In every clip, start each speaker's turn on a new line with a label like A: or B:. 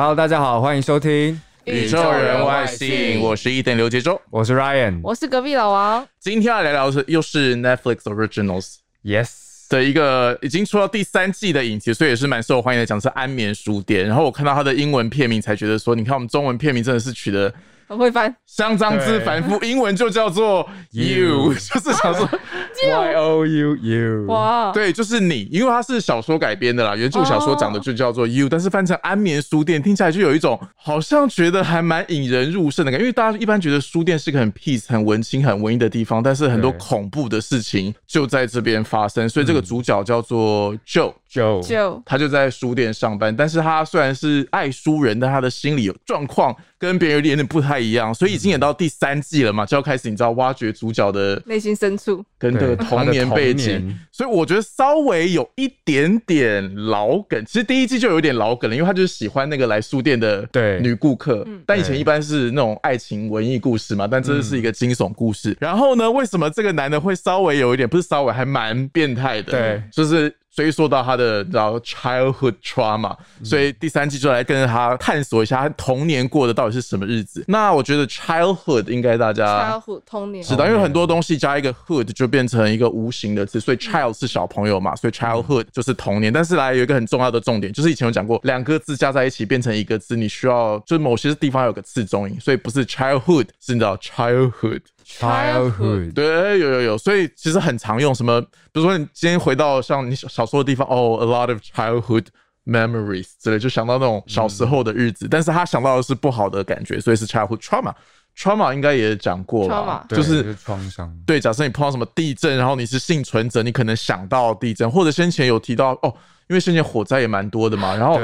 A: Hello，大家好，欢迎收听，
B: 宇宙人外星，我是一等刘杰洲，
A: 我是 Ryan，
C: 我是隔壁老王。
B: 今天要来聊的是又是 Netflix Originals
A: Yes
B: 的一个已经出到第三季的影集，所以也是蛮受欢迎的，讲是安眠书店。然后我看到它的英文片名，才觉得说，你看我们中文片名真的是取得
C: 很会翻，
B: 相当之繁复，英文就叫做 You，就是想说
A: Y O U U，
C: 哇，
B: 对，就是你，因为它是小说改编的啦，原著小说讲的就叫做 You，、但是翻成安眠书店，听起来就有一种好像觉得还蛮引人入胜的感觉，因为大家一般觉得书店是个很 peace、很文青、很文艺的地方，但是很多恐怖的事情就在这边发生，所以这个主角叫做 Joe。
A: 就
C: 就
B: 他就在书店上班，但是他虽然是爱书人，但他的心理状况跟别人有点点不太一样，所以已经演到第三季了嘛，就要开始你知道挖掘主角的
C: 内心深处，
B: 跟这个童年背景所以我觉得稍微有一点点老梗。其实第一季就有点老梗了，因为他就是喜欢那个来书店的
A: 对
B: 女顾客，
C: 嗯
B: 但以前一般是那种爱情文艺故事嘛，但这是一个惊悚故事。然后呢，为什么这个男的会稍微有一点不是稍微还蛮变态的？
A: 对，
B: 就是。追溯到他的你知道 childhood trauma，、所以第三季就来跟着他探索一下他童年过的到底是什么日子。那我觉得 childhood 应该大家
C: childhood 童年，
B: 知道，因为很多东西加一个 hood 就变成一个无形的字，所以 child 是小朋友嘛，所以 childhood 就是童年。但是来有一个很重要的重点，就是以前有讲过，两个字加在一起变成一个字，你需要就是某些地方有个次重音，所以不是 childhood，是你知道 childhood。
A: Childhood，
B: 对，有有有，所以其实很常用什么，比如说你今天回到像你小小说的地方，哦，a lot of childhood memories 之类，就想到那种小时候的日子，但是他想到的是不好的感觉，所以是 childhood trauma。trauma 应该也讲过了
C: ，Trauma。
B: 就是
A: 对创伤，
B: 对，假设你碰到什么地震，然后你是幸存者，你可能想到地震，或者先前有提到哦，因为先前火灾也蛮多的嘛，然后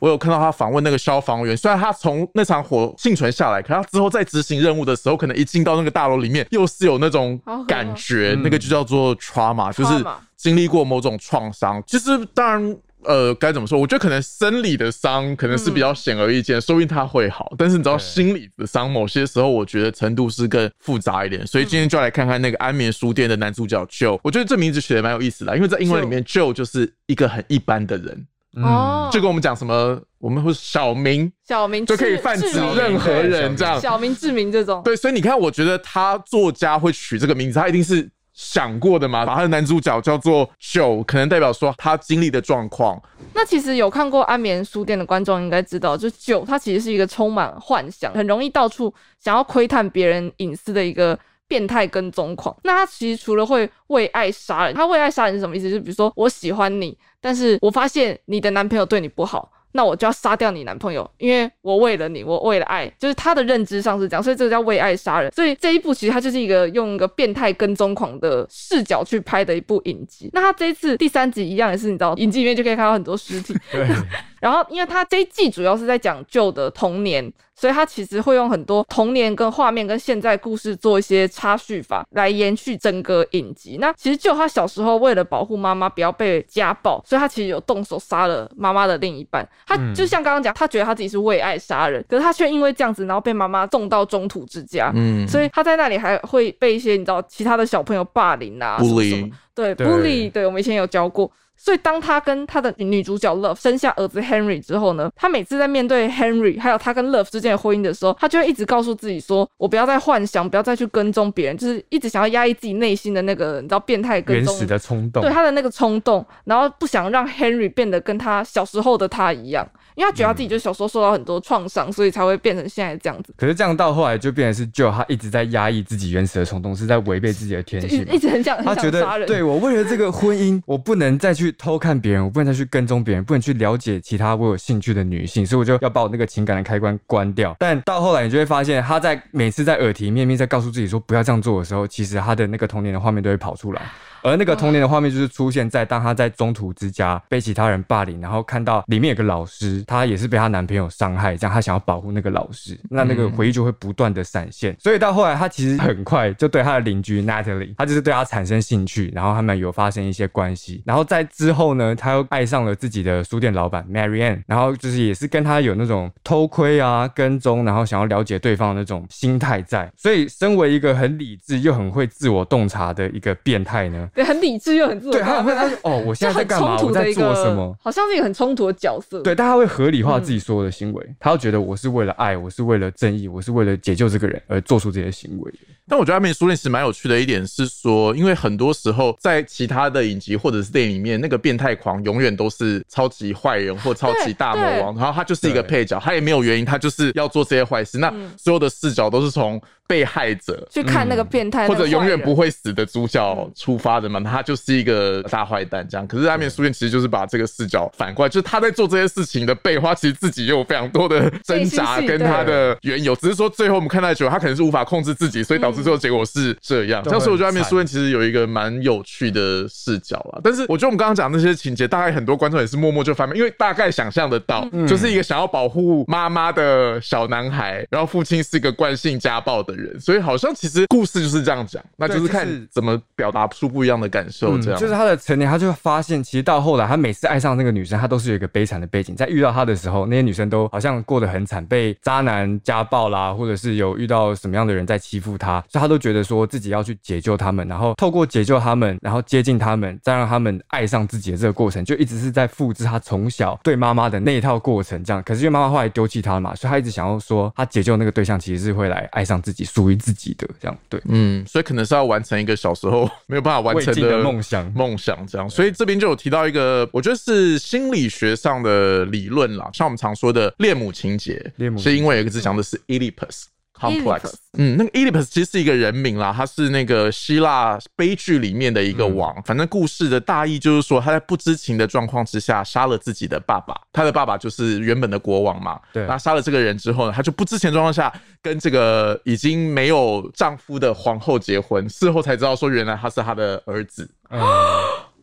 B: 我有看到他访问那个消防员，虽然他从那场火幸存下来，可他之后在执行任务的时候，可能一进到那个大楼里面，又是有那种感觉，
A: 嗯
B: 那个就叫做 trauma，就是经历过某种创伤。其实当然。呃，该怎么说？我觉得可能生理的伤可能是比较显而易见，说不定他会好。但是你知道，心理的伤，某些时候我觉得程度是更复杂一点。所以今天就来看看那个安眠书店的男主角 Joe。我觉得这名字取得蛮有意思的，因为在英文里面 Joe 就是一个很一般的人，
A: 嗯
C: 哦，
B: 就跟我们讲什么，我们会小明
C: 小明
B: 就可以泛指任何人这样。
C: 小明志明这种，
B: 对，所以你看，我觉得他作家会取这个名字，他一定是想过的嘛，把他的男主角叫做九可能代表说他经历的状况。
C: 那其实有看过安眠书店的观众应该知道，就九他其实是一个充满幻想、很容易到处想要窥探别人隐私的一个变态跟踪狂。那他其实除了会为爱杀人，他为爱杀人是什么意思？就比如说我喜欢你，但是我发现你的男朋友对你不好。那我就要杀掉你男朋友，因为我为了你，我为了爱，就是他的认知上是这样，所以这个叫为爱杀人。所以这一部其实他就是一个用一个变态跟踪狂的视角去拍的一部影集。那他这一次第三集一样也是，你知道，影集里面就可以看到很多尸体，
A: 对，
C: 然后，因为他这一季主要是在讲旧的童年，所以他其实会用很多童年跟画面跟现在故事做一些插叙法来延续整个影集。那其实就他小时候为了保护妈妈不要被家暴，所以他其实有动手杀了妈妈的另一半。他
A: 嗯
C: 就像刚刚讲，他觉得他自己是为爱杀人，可是他却因为这样子，然后被妈妈送到中途之家。
B: 嗯，
C: 所以他在那里还会被一些你知道其他的小朋友霸凌啊，什么什么
B: bully
C: 对
A: 对
C: bully，对我们以前有教过。所以当他跟他的女主角 Love 生下儿子 Henry 之后呢，他每次在面对 Henry 还有他跟 Love 之间的婚姻的时候，他就会一直告诉自己说：“我不要再幻想，不要再去跟踪别人，就是一直想要压抑自己内心的那个你知道变态跟踪
A: 原始的冲动。
C: 对，他的那个冲动，然后不想让 Henry 变得跟他小时候的他一样，因为他觉得他自己就小时候受到很多创伤，所以才会变成现在这样子，
A: 可是这样到后来就变成是 Joe 他一直在压抑自己原始的冲动，是在违背自己的天性
C: 一。直很想
A: 他觉
C: 很想杀人。
A: 得，对我为了这个婚姻，我不能再去偷看别人，我不能再去跟踪别人，不能去了解其他我有兴趣的女性，所以我就要把我那个情感的开关关掉。但到后来，你就会发现，他在每次在耳提面命在告诉自己说不要这样做的时候，其实他的那个童年的画面都会跑出来。而那个童年的画面就是出现在当他在中途之家被其他人霸凌，然后看到里面有个老师，她也是被她男朋友伤害，这样她想要保护那个老师，那那个回忆就会不断的闪现。所以到后来，她其实很快就对她的邻居 Natalie，她就是对她产生兴趣，然后他们有发生一些关系。然后在之后呢，她又爱上了自己的书店老板 Marianne，然后就是也是跟她有那种偷窥啊、跟踪，然后想要了解对方的那种心态在。所以，身为一个很理智又很会自我洞察的一个变态呢，
C: 对，很理智又很自我
A: 对，他
C: 高
A: 会他说哦，我现在在干嘛？我在做什么？？
C: 好像是一个很冲突的角色。
A: 对，但他会合理化自己所有的行为，他会觉得我是为了爱，我是为了正义，我是为了解救这个人而做出这些行为的。
B: 但我觉得《阿面书店》其实蛮有趣的一点是说，因为很多时候在其他的影集或者是电影里面，那个变态狂永远都是超级坏人或超级大魔王，然后他就是一个配角，他也没有原因，他就是要做这些坏事。那所有的视角都是从被害者
C: 去看那个变态、
B: 或者永远不
C: 会。
B: 死的主角出发的嘛，他就是一个大坏蛋这样。可是《阿面书店》其实就是把这个视角反过来，就是他在做这些事情的背后，其实自己也有非常多的挣扎跟他的缘由。只是说最后我们看到久，他可能是无法控制自己，所以导致最后结果是这样。
A: 嗯
B: 像是我觉得《阿面书店》其实有一个蛮有趣的视角啦。但是我觉得我们刚刚讲那些情节，大概很多观众也是默默就翻面，因为大概想象得到，
A: 嗯
B: 就是一个想要保护妈妈的小男孩，然后父亲是一个惯性家暴的人，所以好像其实故事就是这样讲，那就是看怎么表达出不一样的感受，这样、
A: 嗯就是他的成年，他就发现，其实到后来，他每次爱上那个女生，他都是有一个悲惨的背景。在遇到他的时候，那些女生都好像过得很惨，被渣男家暴啦，或者是有遇到什么样的人在欺负他，所以他都觉得说自己要去解救他们，然后透过解救他们，然后接近他们，再让他们爱上自己的这个过程，就一直是在复制他从小对妈妈的那一套过程。这样，可是因为妈妈后来丢弃他嘛，所以他一直想要说，他解救那个对象其实是会来爱上自己，属于自己的这样。对，
B: 嗯，所以可能是要完成一个小时候 没有办法完成
A: 的梦想
B: 梦想这样。所以这边就有提到一个，我觉得是心理学上的理论啦，像我们常说的恋母情节，
A: 恋母
B: 是因为有一个字讲的是 Oedipus。
C: complex，Oedipus
B: 嗯，那个 Oedipus 其实是一个人名啦，他是那个希腊悲剧里面的一个王。反正故事的大意就是说，他在不知情的状况之下杀了自己的爸爸，他的爸爸就是原本的国王嘛。
A: 对
B: 那杀了这个人之后呢，他就不知情的状况下跟这个已经没有丈夫的皇后结婚，事后才知道说原来他是他的儿子。
A: 嗯，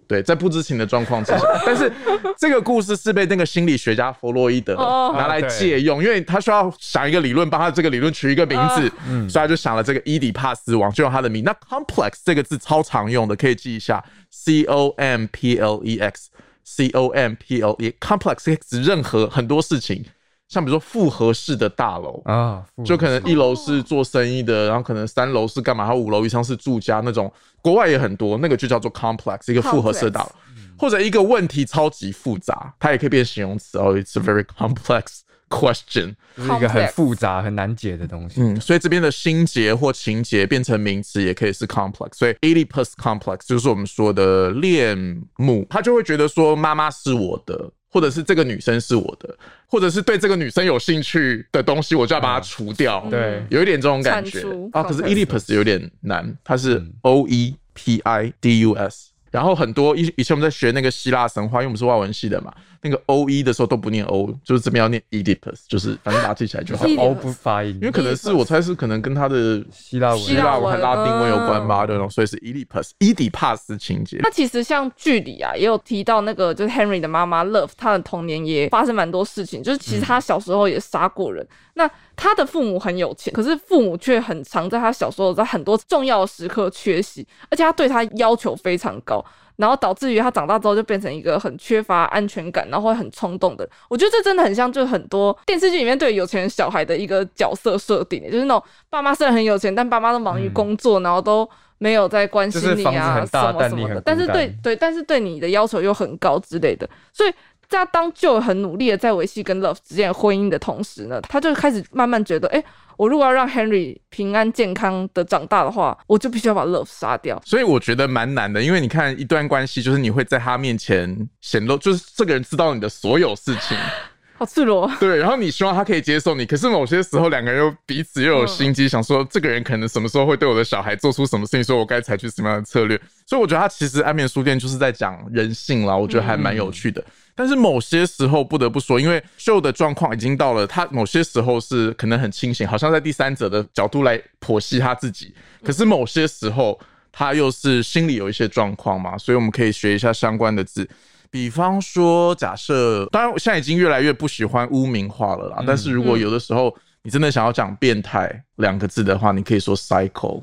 B: 对，在不知情的状况之下，但是这个故事是被那个心理学家弗洛伊德
C: 哦
B: 拿来借用，因为他需要想一个理论，帮他这个理论取一个名字，
A: 嗯
B: 所以他就想了这个伊底帕斯王，就用他的名。那 complex 这个字超常用的，可以记一下，c o m p l e x，c o m p l e，complex 指任何很多事情，像比如说复合式的大楼。
A: 啊，
B: 就可能一楼是做生意的，然后可能三楼是干嘛，然后五楼以上是住家那种，国外也很多，那个就叫做 complex，一个复合式的大楼，或者一个问题超级复杂，它也可以变形容词哦，it's a very complex question。
A: 就是一个很复杂、很难解的东西。
B: 嗯，所以这边的心结或情节变成名词，也可以是 complex。所以 Oedipus complex 就是我们说的恋母，他就会觉得说妈妈是我的，或者是这个女生是我的，或者是对这个女生有兴趣的东西，我就要把它除掉。
A: 对
B: 有一点这种感觉啊。可是 Oedipus 有点难，它是
A: 嗯
B: O E P I D U S。然后很多以以前我们在学那个希腊神话，因为我们是外文系的嘛，那个 O E 的时候都不念 O，就是这边要念 Oedipus，就是反正把它记起来就好。
A: 欧不发音，
B: 因为可能是我猜是可能跟他的
A: 希腊文
B: 希腊文和拉丁文有关
C: 嗯
B: 吧，对种，所以是伊底帕斯伊底帕斯情节
C: 那。其实像剧里啊，也有提到那个就是 Henry 的妈妈 Love，她的童年也发生蛮多事情，就是其实她小时候也杀过人。那他的父母很有钱，可是父母却很常在他小时候在很多重要的时刻缺席，而且他对他要求非常高。然后导致于他长大之后就变成一个很缺乏安全感，然后会很冲动的。我觉得这真的很像，就是很多电视剧里面对有钱人小孩的一个角色设定，就是那种爸妈虽然很有钱，但爸妈都忙于工作，然后都没有在关心你啊什么什么的
A: 但
C: 是对对，但是对你的要求又很高之类的，所以。在他当就很努力的在维系跟 Love 之间婚姻的同时呢，他就开始慢慢觉得，哎、我如果要让 Henry 平安健康的长大的话，我就必须要把 Love 杀掉。
B: 所以我觉得蛮难的，因为你看一段关系，就是你会在他面前显露，就是这个人知道你的所有事情，
C: 好赤裸，
B: 对，然后你希望他可以接受你，可是某些时候两个人又彼此又有心机，想说这个人可能什么时候会对我的小孩做出什么事情，所以我该采取什么样的策略。所以我觉得他其实安眠书店就是在讲人性啦，我觉得还蛮有趣的。但是某些时候不得不说，因为秀的状况已经到了，他某些时候是可能很清醒，好像在第三者的角度来剖析他自己，可是某些时候他又是心里有一些状况嘛，所以我们可以学一下相关的字。比方说，假设，当然我现在已经越来越不喜欢污名化了啦。但是如果有的时候你真的想要讲变态两个字的话，你可以说 psycho，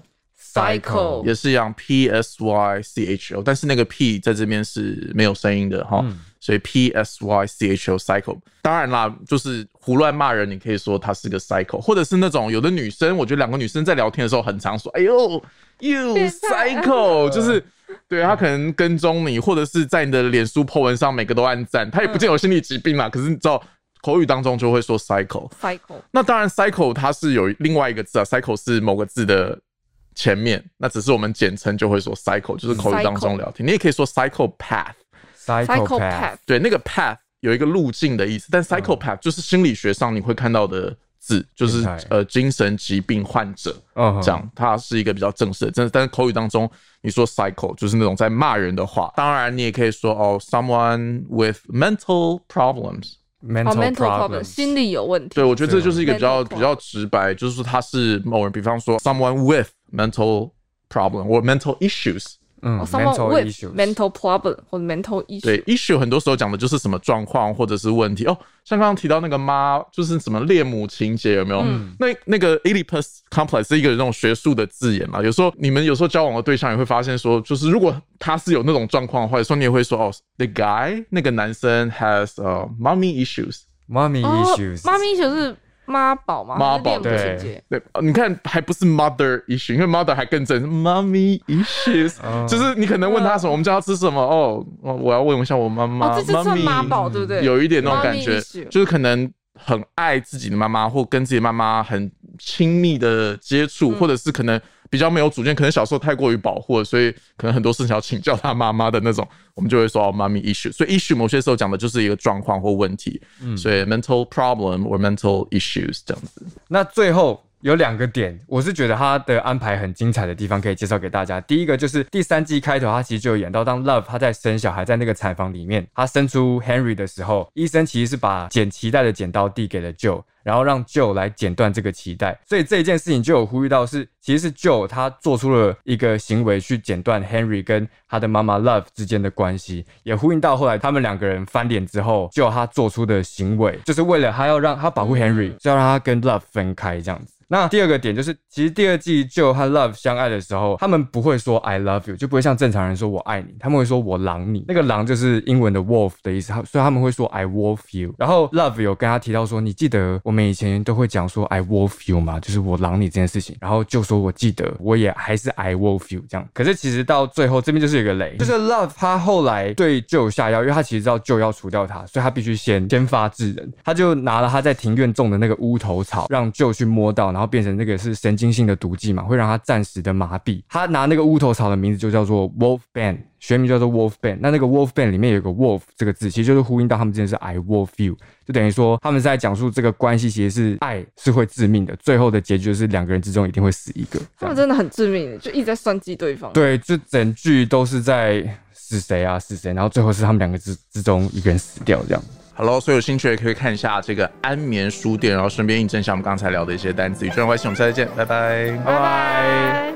C: Psycho
B: 也是一样 p s y c h o，但是那个 p 在这边是没有声音的哈，所以 p s y c h o psycho。当然啦，就是胡乱骂人，你可以说他是个 psycho，或者是那种有的女生，我觉得两个女生在聊天的时候很常说，哎呦，you
C: 变态
B: psycho，就是对他可能跟踪你，或者是在你的脸书 po 文上每个都按赞，他也不见有心理疾病啦。可是你知道口语当中就会说
C: cycle，cycle
B: 那当然 cycle 它是有另外一个字啊，cycle 是某个字的前面，那只是我们简称就会说 cycle，就是口语当中聊天。你也可以说 cycle
C: path，cycle path，
B: 对，那个 path 有一个路径的意思，但 cycle path 就是心理学上你会看到的字，就是呃精神疾病患者。
A: 嗯，
B: 这样，它是一个比较正式的，真的。但是口语当中，你说 cycle 就是那种在骂人的话。当然，你也可以说哦，someone with mental problems。
C: 哦
A: mental
C: mental problem
A: problems，
C: 心理有问题。
B: 对，我觉得这就是一个比较比较直白，就是说他是某人，比方说 someone with mental problem 或 mental issues。
A: 嗯
C: 哦 someone
A: ，mental
C: with
A: issues，
C: mental problem 或者 mental issue。
B: 对，issue 很多时候讲的就是什么状况或者是问题哦。像刚刚提到那个妈，就是什么恋母情节有没有？
C: 嗯
B: 那那个 Oedipus complex 是一个那种学术的字眼嘛。有时候你们有时候交往的对象也会发现说，就是如果他是有那种状况的话，有时候你也会说哦，the guy 那个男生 has 呃、mommy issues。
A: mommy
C: 哦
A: issues，
C: 妈咪 issue 是 妈宝吗？
B: 妈宝
A: 对
C: 情节。
B: 对，呃你看还不是 mother issue，因为 mother 还更正，mommy issues，、
A: 哦
B: 就是你可能问他什么，我们叫他吃什么哦，哦我要问一下我妈妈，
C: 哦，这就算妈宝，对不对？
B: 有一点那种感觉就是可能很爱自己的妈妈，或跟自己妈妈很亲密的接触，
C: 嗯
B: 或者是可能比较没有主见，可能小时候太过于保护了，所以可能很多事情要请教他妈妈的那种，我们就会说哦，妈咪 issue。所以 issue 某些时候讲的就是一个状况或问题，所以 mental problem or mental issues 这样子。
A: 那最后有两个点，我是觉得他的安排很精彩的地方，可以介绍给大家。第一个就是第三季开头，他其实就有演到，当 Love 他在生小孩，在那个产房里面，他生出 Henry 的时候，医生其实是把剪脐带的剪刀递给了 Joe，然后让 Joe 来剪断这个脐带。所以这一件事情就有呼吁到是，其实是 Joe 他做出了一个行为去剪断 Henry 跟他的妈妈 Love 之间的关系，也呼应到后来他们两个人翻脸之后，Joe 他做出的行为，就是为了他要让他保护 Henry，就要让他跟 Love 分开这样子。那第二个点就是，其实第二季就和 Love 相爱的时候，他们不会说 I love you，就不会像正常人说我爱你，他们会说我狼你。那个狼就是英文的 wolf 的意思，所以他们会说 I wolf you。然后 Love 有跟他提到说，你记得我们以前都会讲说 I wolf you 吗？就是我狼你这件事情。然后就说我记得，我也还是 I wolf you 这样。可是其实到最后这边就是有个雷，就是 Love 他后来对就下药，因为他其实知道就要除掉他，所以他必须先先发制人。他就拿了他在庭院种的那个乌头草，让就去摸到，然后变成那个是神经性的毒剂嘛，会让他暂时的麻痹。他拿那个乌头草的名字就叫做 Wolf Bane。学名叫做 Wolf Band，那那个 Wolf Band 里面有个 Wolf 这个字，其实就是呼应到他们之间是 I Wolf You，就等于说他们是在讲述这个关系其实是爱是会致命的，最后的结局就是两个人之中一定会死一个。
C: 他们真的很致命，就一直在算计对方。
A: 对，就整句都是在是谁啊是谁，然后最后是他们两个之之中一个人死掉这样。
B: 好喽，所以有兴趣也可以看一下这个安眠书店，然后顺便印证一下我们刚才聊的一些单词。与这种关系，我们下次见，拜拜。
C: 拜拜。